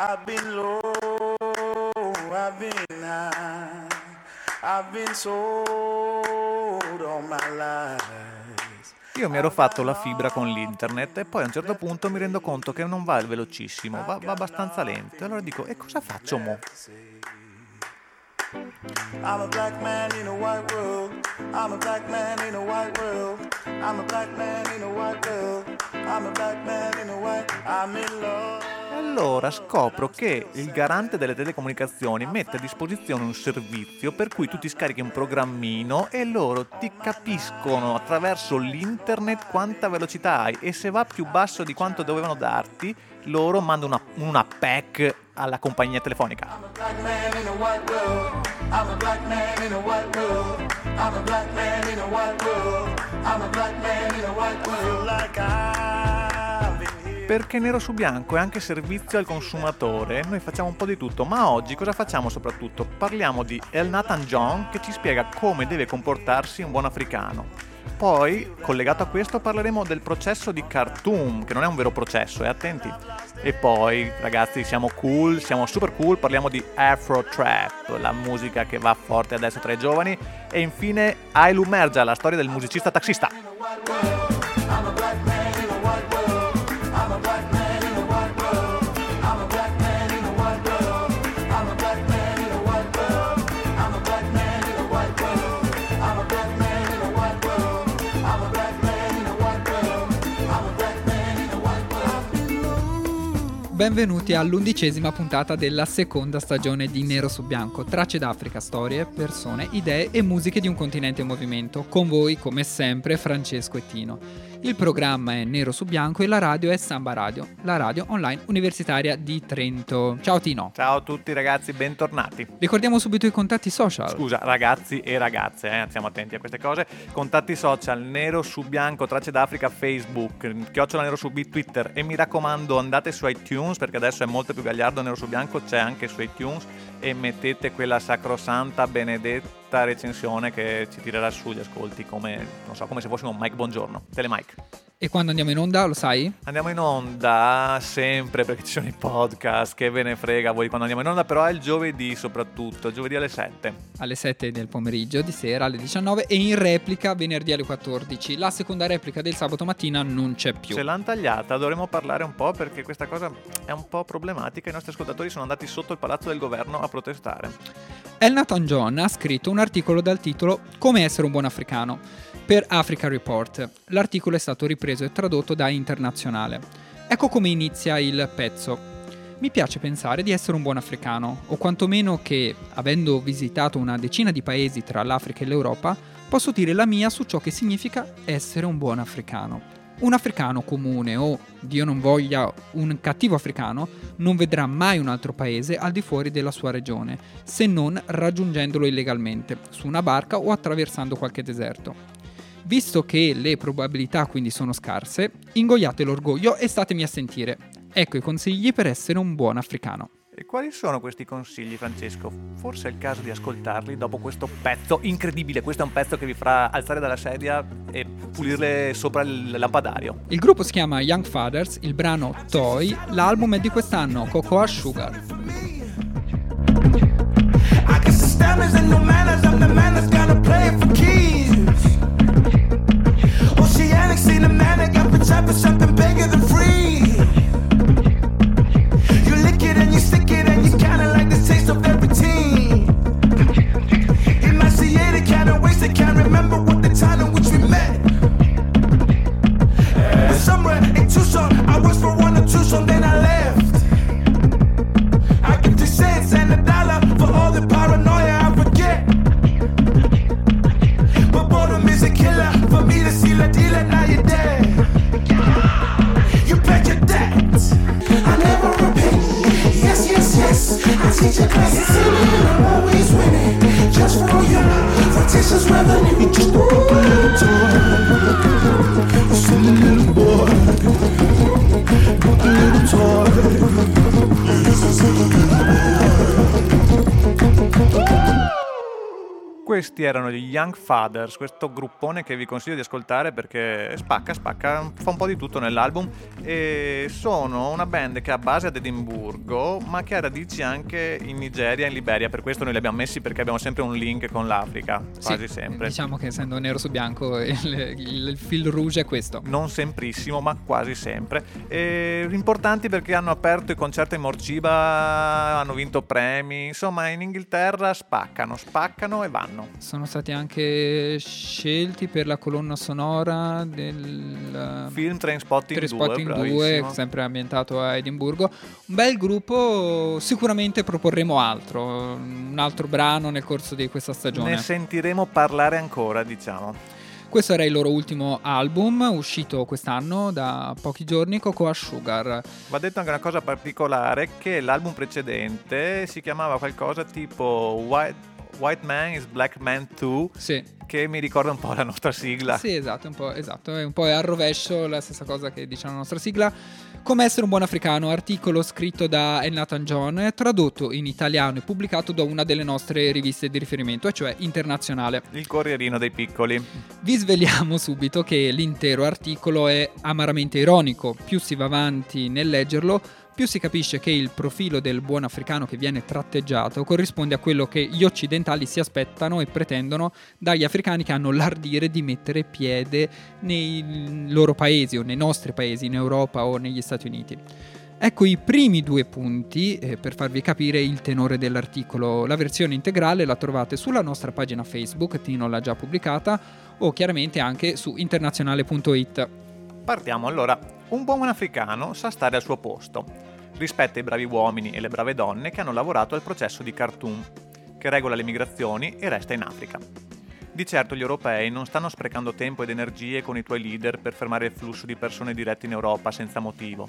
I've been low, I've been high, I've been sold all my life. Io mi ero fatto la fibra con l'internet e poi a un certo punto mi rendo conto che non va velocissimo, va, va abbastanza lento. E allora dico, e cosa faccio mo? I'm a black man in a white world. I'm a black man in a white world. I'm a black man in a white world. I'm a black man in a white. I'm in love. Allora scopro che il garante delle telecomunicazioni mette a disposizione un servizio per cui tu ti scarichi un programmino e loro ti capiscono attraverso l'internet quanta velocità hai e se va più basso di quanto dovevano darti, loro mandano una, una pack alla compagnia telefonica. I'm Perché nero su bianco è anche servizio al consumatore, noi facciamo un po' di tutto, ma oggi cosa facciamo soprattutto? Parliamo di El Nathan John che ci spiega come deve comportarsi un buon africano. Poi, collegato a questo, parleremo del processo di Khartoum, che non è un vero processo, eh, attenti. E poi, ragazzi, siamo cool, siamo super cool, parliamo di Afro Trap, la musica che va forte adesso tra i giovani. E infine, Ailu Merja, la storia del musicista taxista. Benvenuti all'undicesima puntata della seconda stagione di Nero su Bianco, tracce d'Africa, storie, persone, idee e musiche di un continente in movimento. Con voi, come sempre, Francesco e Tino. Il programma è Nero su Bianco e la radio è Samba Radio, la radio online universitaria di Trento. Ciao Tino. Ciao a tutti ragazzi, bentornati. Ricordiamo subito i contatti social. Scusa, ragazzi e ragazze, eh, stiamo attenti a queste cose. Contatti social, nero su bianco, tracce d'Africa, Facebook, chiocciola nero su B, Twitter. E mi raccomando, andate su iTunes perché adesso è molto più gagliardo. Nero su bianco c'è anche su iTunes. E mettete quella sacrosanta, benedetta recensione che ci tirerà su gli ascolti come, non so, come se fossimo Mike Buongiorno. Telemike. E quando andiamo in onda, lo sai? Andiamo in onda sempre perché ci sono i podcast, che ve ne frega voi quando andiamo in onda, però è il giovedì soprattutto, giovedì alle 7. alle 7 del pomeriggio, di sera alle 19 e in replica venerdì alle 14. La seconda replica del sabato mattina non c'è più. Ce l'hanno tagliata, dovremmo parlare un po' perché questa cosa è un po' problematica. I nostri ascoltatori sono andati sotto il palazzo del governo a protestare. El Nathan John ha scritto un articolo dal titolo Come essere un buon africano per Africa Report. L'articolo è stato ripreso e tradotto da Internazionale. Ecco come inizia il pezzo. Mi piace pensare di essere un buon africano, o quantomeno che, avendo visitato una decina di paesi tra l'Africa e l'Europa, posso dire la mia su ciò che significa essere un buon africano. Un africano comune o, Dio non voglia, un cattivo africano non vedrà mai un altro paese al di fuori della sua regione, se non raggiungendolo illegalmente, su una barca o attraversando qualche deserto. Visto che le probabilità quindi sono scarse, ingoiate l'orgoglio e statemi a sentire. Ecco i consigli per essere un buon africano. E quali sono questi consigli, Francesco? Forse è il caso di ascoltarli dopo questo pezzo incredibile. Questo è un pezzo che vi farà alzare dalla sedia e pulirle sopra il lampadario. Il gruppo si chiama Young Fathers, il brano Toy, l'album è di quest'anno, Cocoa Sugar. Oceanic, seen a man that got the type of something bigger than free. Young Fathers, questo gruppone che vi consiglio di ascoltare perché spacca, spacca, fa un po' di tutto nell'album e sono una band che ha base ad Edimburgo ma che ha radici anche in Nigeria e in Liberia, per questo noi li abbiamo messi perché abbiamo sempre un link con l'Africa, quasi Sì, sempre. Diciamo che essendo nero su bianco il, il- il fil rouge è questo. non semprissimo, ma quasi sempre. E importanti perché hanno aperto i concerti in Morciba, hanno vinto premi, insomma in Inghilterra spaccano, spaccano e vanno. Sono stati anche scelti per la colonna sonora del Film Trainspotting 2, Trainspotting 2, bravissimo. sempre ambientato a Edimburgo. Un bel gruppo, sicuramente proporremo altro, un altro brano nel corso di questa stagione. Ne sentiremo parlare ancora, diciamo. Questo era il loro ultimo album, uscito quest'anno da pochi giorni, Cocoa Sugar. Va detto anche una cosa particolare, che l'album precedente si chiamava qualcosa tipo White, White Man is Black Man 2, Sì, che mi ricorda un po' la nostra sigla. sì esatto, un po', esatto, è un po' al rovescio la stessa cosa che dice la nostra sigla. Come essere un buon africano, articolo scritto da Nathan John, tradotto in italiano e pubblicato da una delle nostre riviste di riferimento, e cioè Internazionale. Il Corrierino dei Piccoli. Vi sveliamo subito che l'intero articolo è amaramente ironico, più si va avanti nel leggerlo, più si capisce che il profilo del buon africano che viene tratteggiato corrisponde a quello che gli occidentali si aspettano e pretendono dagli africani che hanno l'ardire di mettere piede nei loro paesi o nei nostri paesi, in Europa o negli Stati Uniti. Ecco i primi due punti eh, per farvi capire il tenore dell'articolo. La versione integrale la trovate sulla nostra pagina Facebook, Tino l'ha già pubblicata, o chiaramente anche su internazionale.it. Partiamo allora. Un buon africano sa stare al suo posto. Rispetta i bravi uomini e le brave donne che hanno lavorato al processo di Khartoum, che regola le migrazioni e resta in Africa. Di certo gli europei non stanno sprecando tempo ed energie con i tuoi leader per fermare il flusso di persone dirette in Europa senza motivo.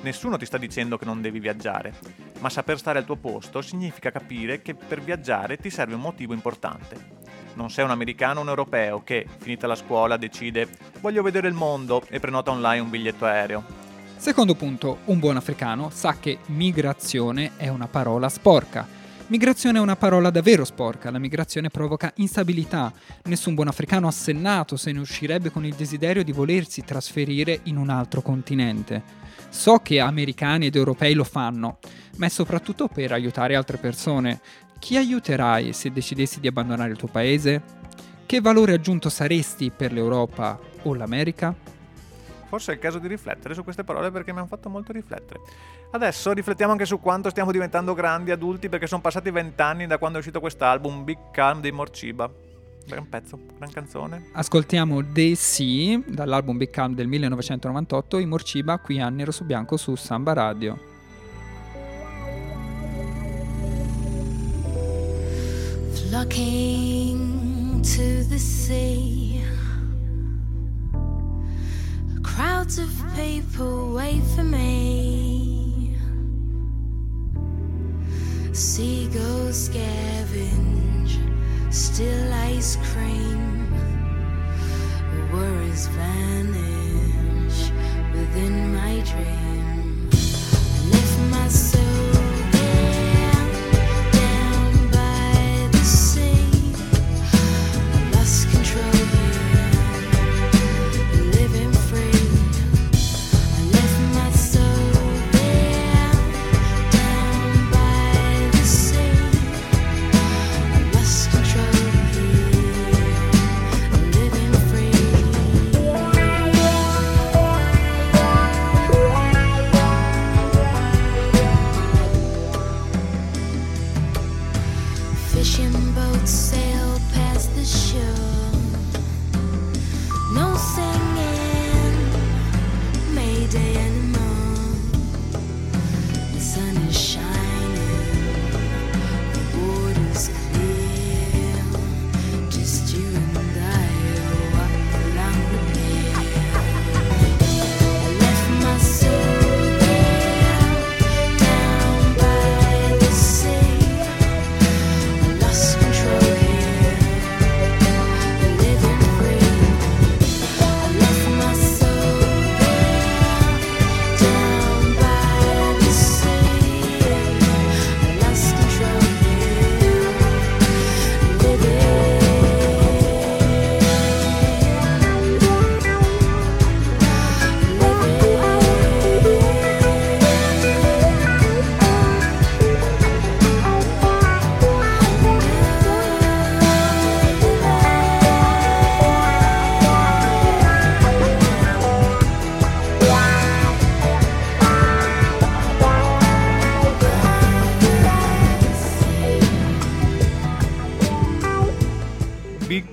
Nessuno ti sta dicendo che non devi viaggiare, ma saper stare al tuo posto significa capire che per viaggiare ti serve un motivo importante. Non sei un americano o un europeo che, finita la scuola, decide voglio vedere il mondo e prenota online un biglietto aereo. Secondo punto, un buon africano sa che migrazione è una parola sporca. Migrazione è una parola davvero sporca, la migrazione provoca instabilità. Nessun buon africano assennato se ne uscirebbe con il desiderio di volersi trasferire in un altro continente. So che americani ed europei lo fanno, ma è soprattutto per aiutare altre persone. Chi aiuterai se decidessi di abbandonare il tuo paese? Che valore aggiunto saresti per l'Europa o l'America? Forse è il caso di riflettere su queste parole perché mi hanno fatto molto riflettere. Adesso riflettiamo anche su quanto stiamo diventando grandi adulti perché sono passati vent'anni da quando è uscito quest'album Big Calm dei Morciba. Gran pezzo, gran canzone. Ascoltiamo The Sea dall'album Big Calm del 1998 in Morciba qui a Nero su Bianco su Samba Radio. flocking to the sea. Crowds of people wait for me. Seagulls scavenge, still ice cream. Worries vanish within my dream. I lift my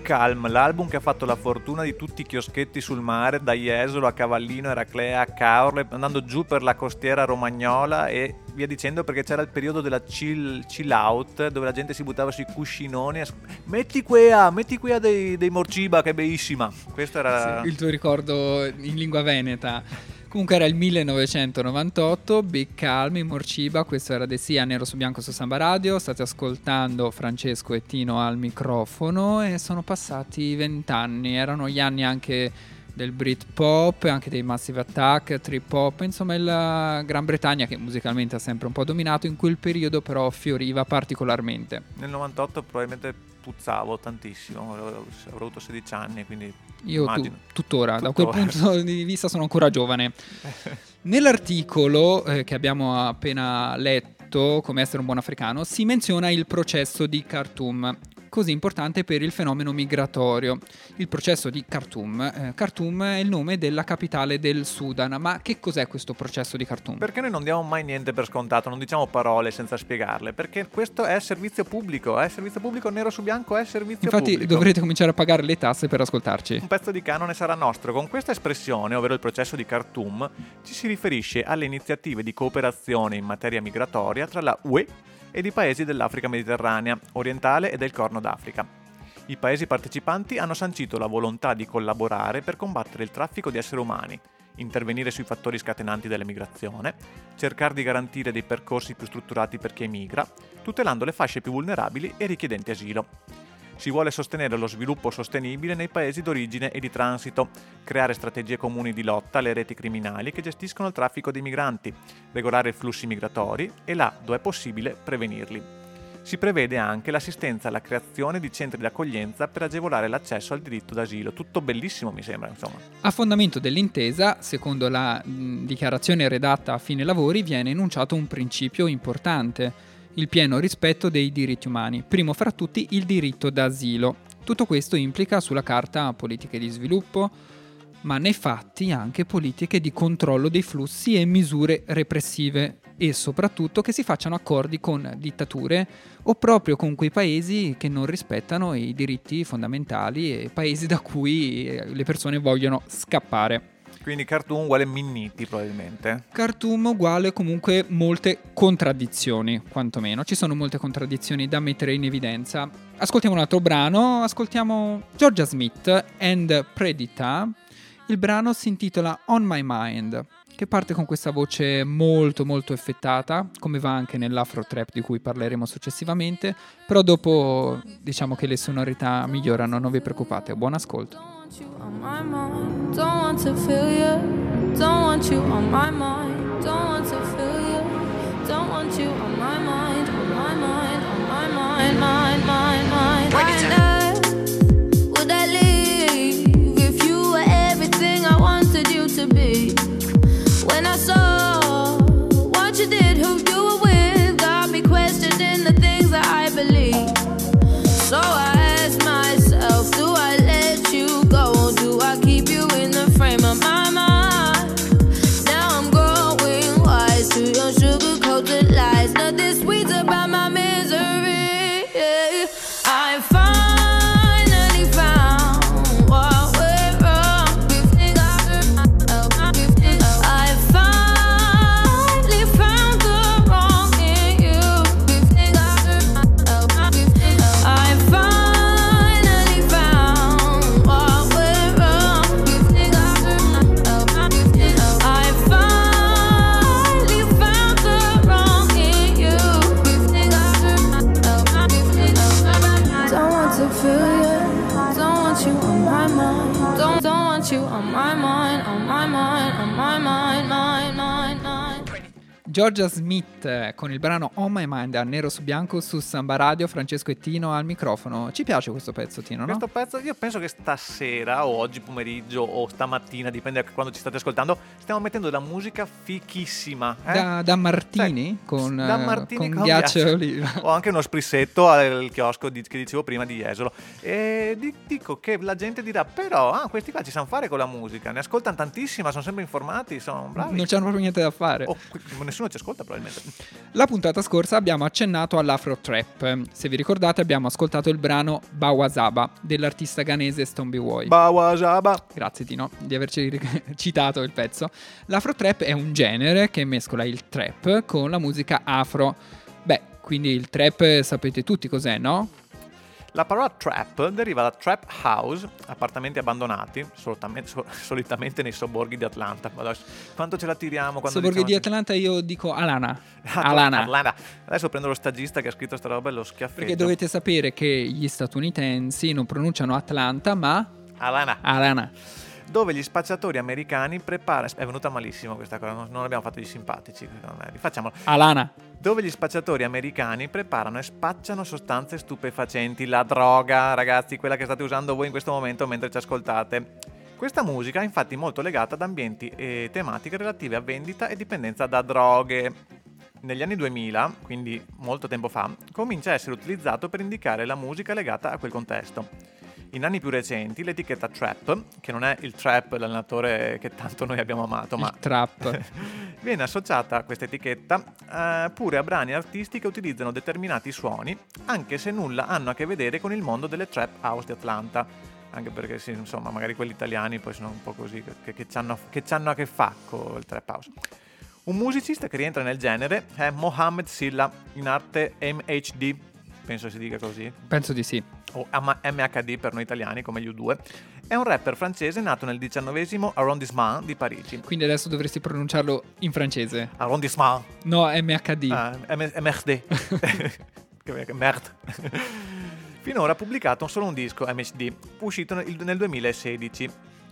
Calm, l'album che ha fatto la fortuna di tutti i chioschetti sul mare, da Jesolo a Cavallino, Eraclea, a Caorle, andando giù per la costiera romagnola e via dicendo perché c'era il periodo della chill, chill out dove la gente si buttava sui cuscinoni metti quea, metti quea dei, dei Morciba che è bellissima. Questo era... Sì, il tuo ricordo in lingua veneta. Comunque era il 1998, Big Calm in Morciba, questo era De Sia, Nero su Bianco su Samba Radio, state ascoltando Francesco e Tino al microfono e sono passati vent'anni, erano gli anni anche del Britpop, anche dei Massive Attack, Trip Hop, insomma la Gran Bretagna che musicalmente ha sempre un po' dominato, in quel periodo però fioriva particolarmente. Nel 98 probabilmente puzzavo tantissimo, avrò avuto 16 anni, quindi Io tu- immagino. tuttora, da quel Tuttora. punto di vista sono ancora giovane. Nell'articolo eh, che abbiamo appena letto, come essere un buon africano, si menziona il processo di Khartoum, così importante per il fenomeno migratorio. Il processo di Khartoum. eh, Khartoum è il nome della capitale del Sudan, ma che cos'è questo processo di Khartoum? Perché noi non diamo mai niente per scontato, non diciamo parole senza spiegarle, perché questo è servizio pubblico, è servizio pubblico nero su bianco, è servizio Infatti pubblico. dovrete cominciare a pagare le tasse per ascoltarci. Un pezzo di canone sarà nostro. Con questa espressione, ovvero il processo di Khartoum, ci si riferisce alle iniziative di cooperazione in materia migratoria tra la UE ed i paesi dell'Africa mediterranea, orientale e del Corno d'Africa. I paesi partecipanti hanno sancito la volontà di collaborare per combattere il traffico di esseri umani, intervenire sui fattori scatenanti dell'emigrazione, cercare di garantire dei percorsi più strutturati per chi emigra, tutelando le fasce più vulnerabili e richiedenti asilo. Si vuole sostenere lo sviluppo sostenibile nei paesi d'origine e di transito, creare strategie comuni di lotta alle reti criminali che gestiscono il traffico dei migranti, regolare i flussi migratori e là, dove è possibile, prevenirli. Si prevede anche l'assistenza alla creazione di centri d'accoglienza per agevolare l'accesso al diritto d'asilo. Tutto bellissimo, mi sembra, insomma. A fondamento dell'intesa, secondo la dichiarazione redatta a fine lavori, viene enunciato un principio importante, il pieno rispetto dei diritti umani, primo fra tutti il diritto d'asilo. Tutto questo implica sulla carta politiche di sviluppo, ma nei fatti anche politiche di controllo dei flussi e misure repressive e soprattutto che si facciano accordi con dittature o proprio con quei paesi che non rispettano i diritti fondamentali e paesi da cui le persone vogliono scappare. Quindi Khartoum uguale Minniti, probabilmente. Khartoum uguale comunque molte contraddizioni, quantomeno. Ci sono molte contraddizioni da mettere in evidenza. Ascoltiamo un altro brano, ascoltiamo Georgia Smith and Predita. Il brano si intitola On My Mind, che parte con questa voce molto molto effettata, come va anche nell'afro trap di cui parleremo successivamente, però dopo diciamo che le sonorità migliorano, non vi preoccupate. Buon ascolto. Don't Georgia Smith eh, con il brano On My Mind a nero su bianco su Samba Radio, Francesco e Tino al microfono. Ci piace questo pezzo, Tino, no? Questo pezzo, io penso che stasera o oggi pomeriggio o stamattina, dipende da quando ci state ascoltando, stiamo mettendo della musica fichissima. eh? Da, da Martini Sai, con, da eh, Martini con ghiaccio e oliva. Ho anche uno sprissetto al chiosco di- che dicevo prima di Jesolo. E di- dico che la gente dirà: però, ah, questi qua ci sanno fare con la musica, ne ascoltano tantissima, sono sempre informati, sono bravi. Non c'hanno proprio niente da fare. Oh, nessuno ci ascolta probabilmente. La puntata scorsa abbiamo accennato all'Afro Trap. Se vi ricordate abbiamo ascoltato il brano Bawasaba dell'artista ghanese Stomby Boy. Bawasaba. Grazie Tino di averci ric- citato il pezzo. L'Afro Trap è un genere che mescola il trap con la musica afro. Beh, quindi il trap sapete tutti cos'è, no? La parola trap deriva da trap house, appartamenti abbandonati, solutamente- so- solitamente nei sobborghi di Atlanta. Quanto ce la tiriamo quando Sobborghi di diciamo- Atlanta io dico Alana. Ah, Alana. Atlanta. Adesso prendo lo stagista che ha scritto sta roba e lo schiaffetto. Perché dovete sapere che gli statunitensi non pronunciano Atlanta ma Alana. Alana. Dove gli spacciatori americani preparano... È venuta malissimo questa cosa, non, non abbiamo fatto gli simpatici. Rifacciamolo. Alana. Dove gli spacciatori americani preparano e spacciano sostanze stupefacenti, la droga, ragazzi, quella che state usando voi in questo momento mentre ci ascoltate. Questa musica è infatti molto legata ad ambienti e tematiche relative a vendita e dipendenza da droghe. Negli anni 2000, quindi molto tempo fa, comincia a essere utilizzato per indicare la musica legata a quel contesto. In anni più recenti l'etichetta trap, che non è il trap, l'allenatore che tanto noi abbiamo amato, ma Il trap. viene associata a questa etichetta eh, pure a brani artisti che utilizzano determinati suoni, anche se nulla hanno a che vedere con il mondo delle trap house di Atlanta. Anche perché, sì, insomma, magari quelli italiani poi sono un po' così, che, che, c'hanno, che c'hanno a che fa con il trap house. Un musicista che rientra nel genere è Mohamed Silla, in arte MHD, penso si dica così, Penso di sì. O MHD per noi italiani come gli U2. È un rapper francese nato nel XIX arrondissement di Parigi. Quindi adesso dovresti pronunciarlo in francese. Arrondissement. No, MHD. Ah, M- che merda. Finora ha pubblicato solo un disco MHD, uscito nel, nel 2016.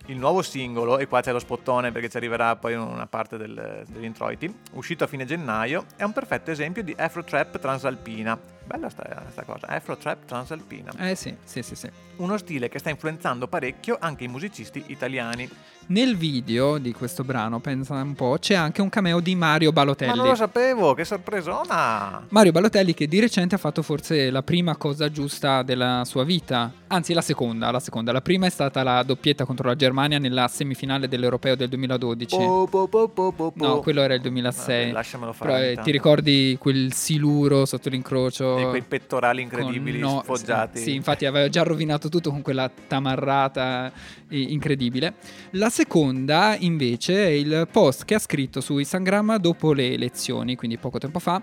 Il nuovo singolo, e qua c'è lo spottone perché ci arriverà poi una parte del- degli introiti, uscito a fine gennaio, è un perfetto esempio di Afro Trap transalpina. Bella sta, sta cosa, Afro Trap transalpina. Eh sì, sì, sì, sì. Uno stile che sta influenzando parecchio anche i musicisti italiani. Nel video di questo brano, pensa un po', c'è anche un cameo di Mario Ma Balotelli. non lo sapevo, che sorpresona! Mario Balotelli che di recente ha fatto forse la prima cosa giusta della sua vita, anzi la seconda, la seconda. La prima è stata la doppietta contro la Germania nella semifinale dell'Europeo del 2012. Po, po, po. No, quello era il 2006. Vabbè, lasciamelo fare. Però eh, ti ricordi quel siluro sotto l'incrocio? E quei pettorali incredibili con- no, sfoggiati. Sì, infatti aveva già rovinato tutto con quella tamarrata eh, incredibile. La seconda, invece, è il post che ha scritto su Instagram dopo le elezioni, quindi poco tempo fa.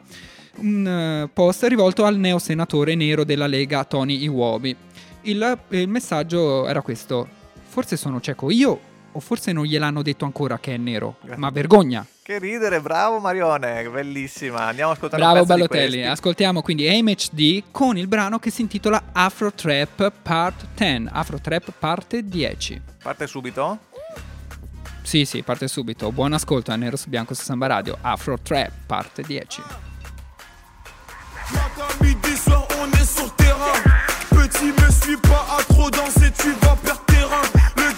Un eh, post rivolto al neosenatore nero della Lega Tony Iwobi. Il, il messaggio era questo: Forse sono cieco io, o forse non gliel'hanno detto ancora che è nero. Ma vergogna! Che ridere, bravo Marione, bellissima. Andiamo a ascoltare Bravo Balotelli, questi. ascoltiamo quindi AMHD con il brano che si intitola Afro Trap Part 10, Afro Trap parte 10. Parte subito? Sì, sì, parte subito. Buon ascolto a Nero su Bianco su Samba Radio, Afro Trap parte 10. Matin, midi, soir, on est sur terrain. Petit, me suis pas à trop danser, tu vas perdre terrain.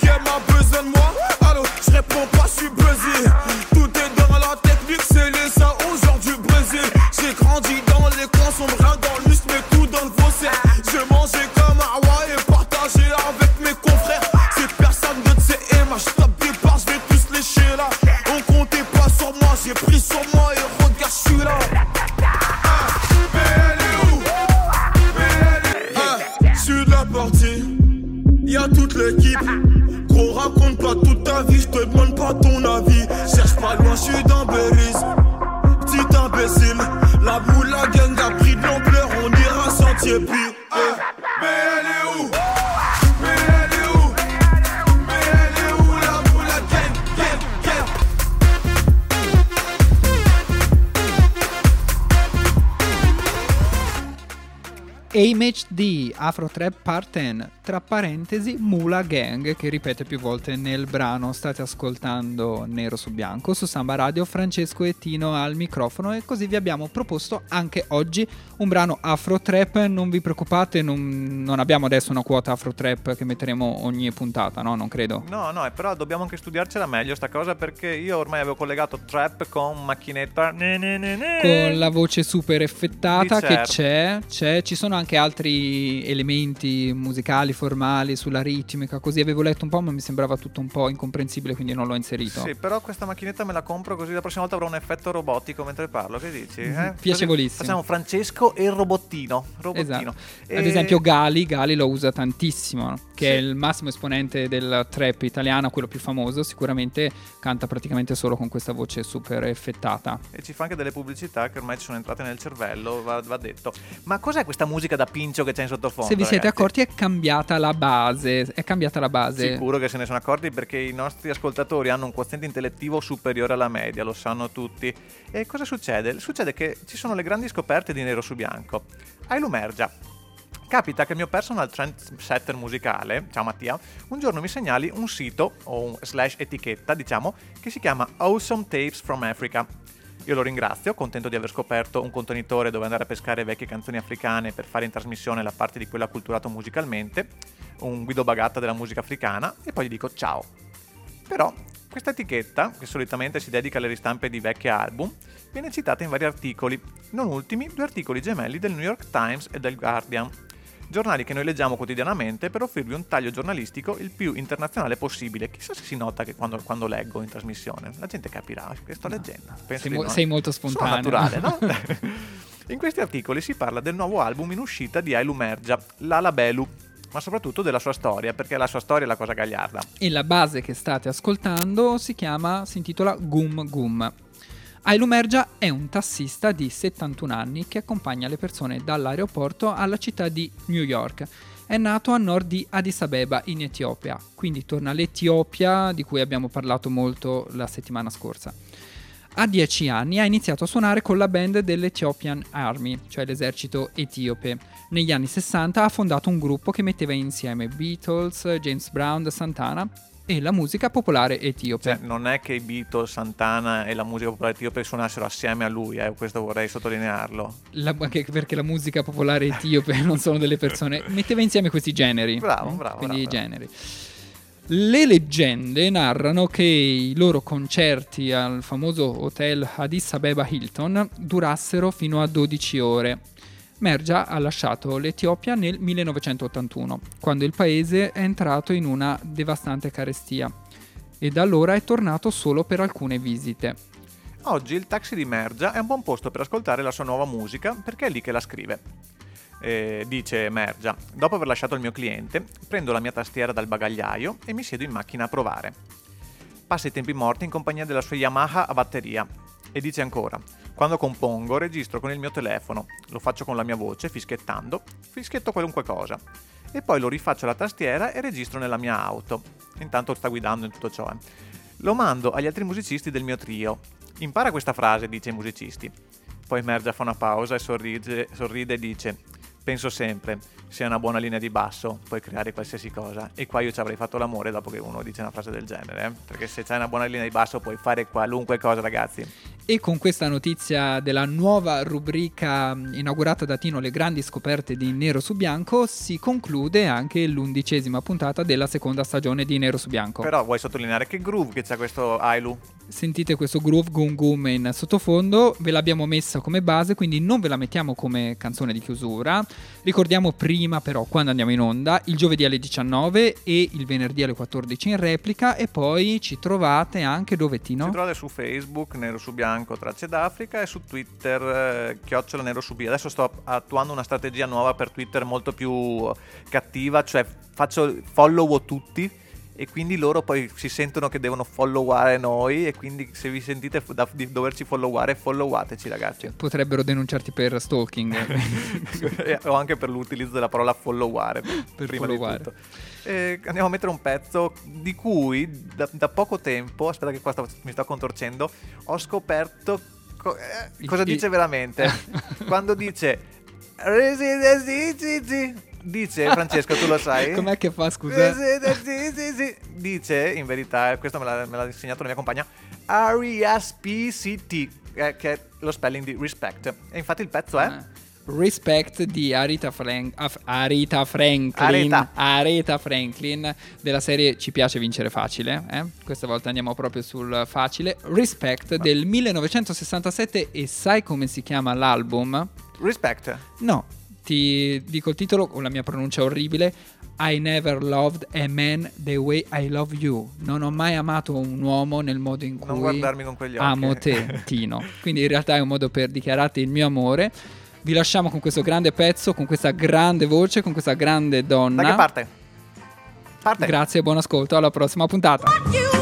Le game a besoin de moi, allô, je réponds pas, je suis buzzé. Tout est dans la technique, c'est les ça aujourd'hui Brésil. J'ai grandi dans les coins rien dans l'ust, mais tout dans le fossé. Je mangeais comme un roi toute l'équipe. Gros, raconte pas toute ta vie, je te demande pas ton avis. Cherche pas loin, je suis dans Beris. Petit imbécile, la boule, la gang a pris de l'ampleur, on ira sentier pire. AMHD, Afro Trap Part 10, tra parentesi Mula Gang, che ripete più volte nel brano. State ascoltando Nero su Bianco su Samba Radio, Francesco e Tino al microfono e così vi abbiamo proposto anche oggi un brano Afro Trap. Non vi preoccupate, non, non abbiamo adesso una quota Afro Trap che metteremo ogni puntata, no? Non credo. No, no, eh, però dobbiamo anche studiarcela meglio sta cosa perché io ormai avevo collegato trap con macchinetta. Ne, ne, ne, ne. Con la voce super effettata che certo. c'è, c'è, ci sono anche anche altri elementi musicali, formali, sulla ritmica, così avevo letto un po', ma mi sembrava tutto un po' incomprensibile, quindi non l'ho inserito. Sì, però questa macchinetta me la compro così la prossima volta avrò un effetto robotico mentre parlo. Che dici? Eh? Piacevolissimo. Facciamo Francesco e il robottino. robottino. Esatto. E- Ad esempio Gali, Gali lo usa tantissimo, che Sì. è il massimo esponente del trap italiano, quello più famoso, sicuramente canta praticamente solo con questa voce super effettata. E ci fa anche delle pubblicità che ormai ci sono entrate nel cervello, va, va detto. Ma cos'è questa musica da pincio che c'è in sottofondo? Se vi siete ragazzi? accorti è cambiata la base, è cambiata la base. Sicuro che se ne sono accorti perché i nostri ascoltatori hanno un quoziente intellettivo superiore alla media, lo sanno tutti. E cosa succede? Succede che ci sono le grandi scoperte di nero su bianco. Hai l'umergia. Capita che il mio personal trendsetter musicale, ciao Mattia, un giorno mi segnali un sito o un slash etichetta, diciamo, che si chiama Awesome Tapes from Africa. Io lo ringrazio, contento di aver scoperto un contenitore dove andare a pescare vecchie canzoni africane per fare in trasmissione la parte di quella acculturato musicalmente, un Guido Bagatta della musica africana, e poi gli dico ciao. Però questa etichetta, che solitamente si dedica alle ristampe di vecchi album, viene citata in vari articoli, non ultimi due articoli gemelli del New York Times e del Guardian, giornali che noi leggiamo quotidianamente per offrirvi un taglio giornalistico il più internazionale possibile. Chissà se si nota che quando, quando leggo in trasmissione la gente capirà che sto leggendo. Penso Sei, mo- no. sei molto Sono spontaneo. naturale, no? in questi articoli si parla del nuovo album in uscita di Ailu Mergia, Lala Belu, ma soprattutto della sua storia, perché la sua storia è la cosa gagliarda. E la base che state ascoltando si chiama, si intitola Gum Gum. Ailu Mergia è un tassista di 71 anni che accompagna le persone dall'aeroporto alla città di New York. È nato a nord di Addis Abeba in Etiopia, quindi torna all'Etiopia di cui abbiamo parlato molto la settimana scorsa. A 10 anni ha iniziato a suonare con la band dell'Ethiopian Army, cioè l'esercito etiope. Negli anni 60 ha fondato un gruppo che metteva insieme Beatles, James Brown, Santana e la musica popolare etiope. Cioè, non è che i Beatles, Santana e la musica popolare etiope suonassero assieme a lui, eh, questo vorrei sottolinearlo. La- anche perché la musica popolare etiope non sono delle persone, metteva insieme questi generi. Bravo, eh? bravo, Quindi i bravo. generi. Le leggende narrano che i loro concerti al famoso hotel Addis Abeba Hilton durassero fino a 12 ore. Mergia ha lasciato l'Etiopia nel 1981, quando il paese è entrato in una devastante carestia e da allora è tornato solo per alcune visite. Oggi il taxi di Mergia è un buon posto per ascoltare la sua nuova musica perché è lì che la scrive. Eh, dice Mergia, dopo aver lasciato il mio cliente, prendo la mia tastiera dal bagagliaio e mi siedo in macchina a provare. Passa i tempi morti in compagnia della sua Yamaha a batteria e dice ancora, quando compongo registro con il mio telefono, lo faccio con la mia voce fischiettando, fischietto qualunque cosa e poi lo rifaccio alla tastiera e registro nella mia auto. Intanto sta guidando in tutto ciò. eh. Lo mando agli altri musicisti del mio trio. Impara questa frase, dice ai musicisti. Poi Mergia fa una pausa e sorride, sorride e dice: Penso sempre, se hai una buona linea di basso puoi creare qualsiasi cosa. E qua io ci avrei fatto l'amore dopo che uno dice una frase del genere. eh. Perché se c'hai una buona linea di basso puoi fare qualunque cosa, ragazzi. E con questa notizia della nuova rubrica mh, inaugurata da Tino Le grandi scoperte di Nero su Bianco si conclude anche l'undicesima puntata della seconda stagione di Nero su Bianco. Però vuoi sottolineare che groove che c'ha questo Ailu? Sentite questo groove gum gum in sottofondo, ve l'abbiamo messa come base, quindi non ve la mettiamo come canzone di chiusura. Ricordiamo prima però quando andiamo in onda, il giovedì alle 19 e il venerdì alle 14 in replica e poi ci trovate anche dove Tino? Ci trovate su Facebook, Nero su Bianco, Tracce d'Africa e su Twitter, eh, Chiocciola Nero su B. Adesso sto attuando una strategia nuova per Twitter molto più cattiva, cioè faccio follow tutti e quindi loro poi si sentono che devono followare noi e quindi se vi sentite da- di doverci followare, followateci ragazzi. Potrebbero denunciarti per stalking. E- o anche per l'utilizzo della parola followare prima followare. di tutto. E andiamo a mettere un pezzo di cui da, da poco tempo, aspetta che qua sto- mi sto contorcendo, ho scoperto co- eh, cosa dice veramente. Quando dice dice Francesco, tu lo sai? Com'è che fa, scusa? Residenzzi, dice in verità, questo me l'ha, me l'ha insegnato la mia compagna, R-E-S-P-C-T, eh, che è lo spelling di respect. E infatti il pezzo è... Ah. Respect di Arita, Frank- Arita Franklin. Aretha Franklin della serie Ci piace vincere facile eh? questa volta andiamo proprio sul facile Respect del 1967 e sai come si chiama l'album? Respect. no ti dico il titolo con la mia pronuncia orribile. I never loved a man the way I love you. Non ho mai amato un uomo nel modo in cui Non guardarmi con quegli occhi. amo te, Tino. Quindi in realtà è un modo per dichiararti il mio amore. Vi lasciamo con questo grande pezzo, con questa grande voce, con questa grande donna. Da che parte? Parte. Grazie e buon ascolto, alla prossima puntata. You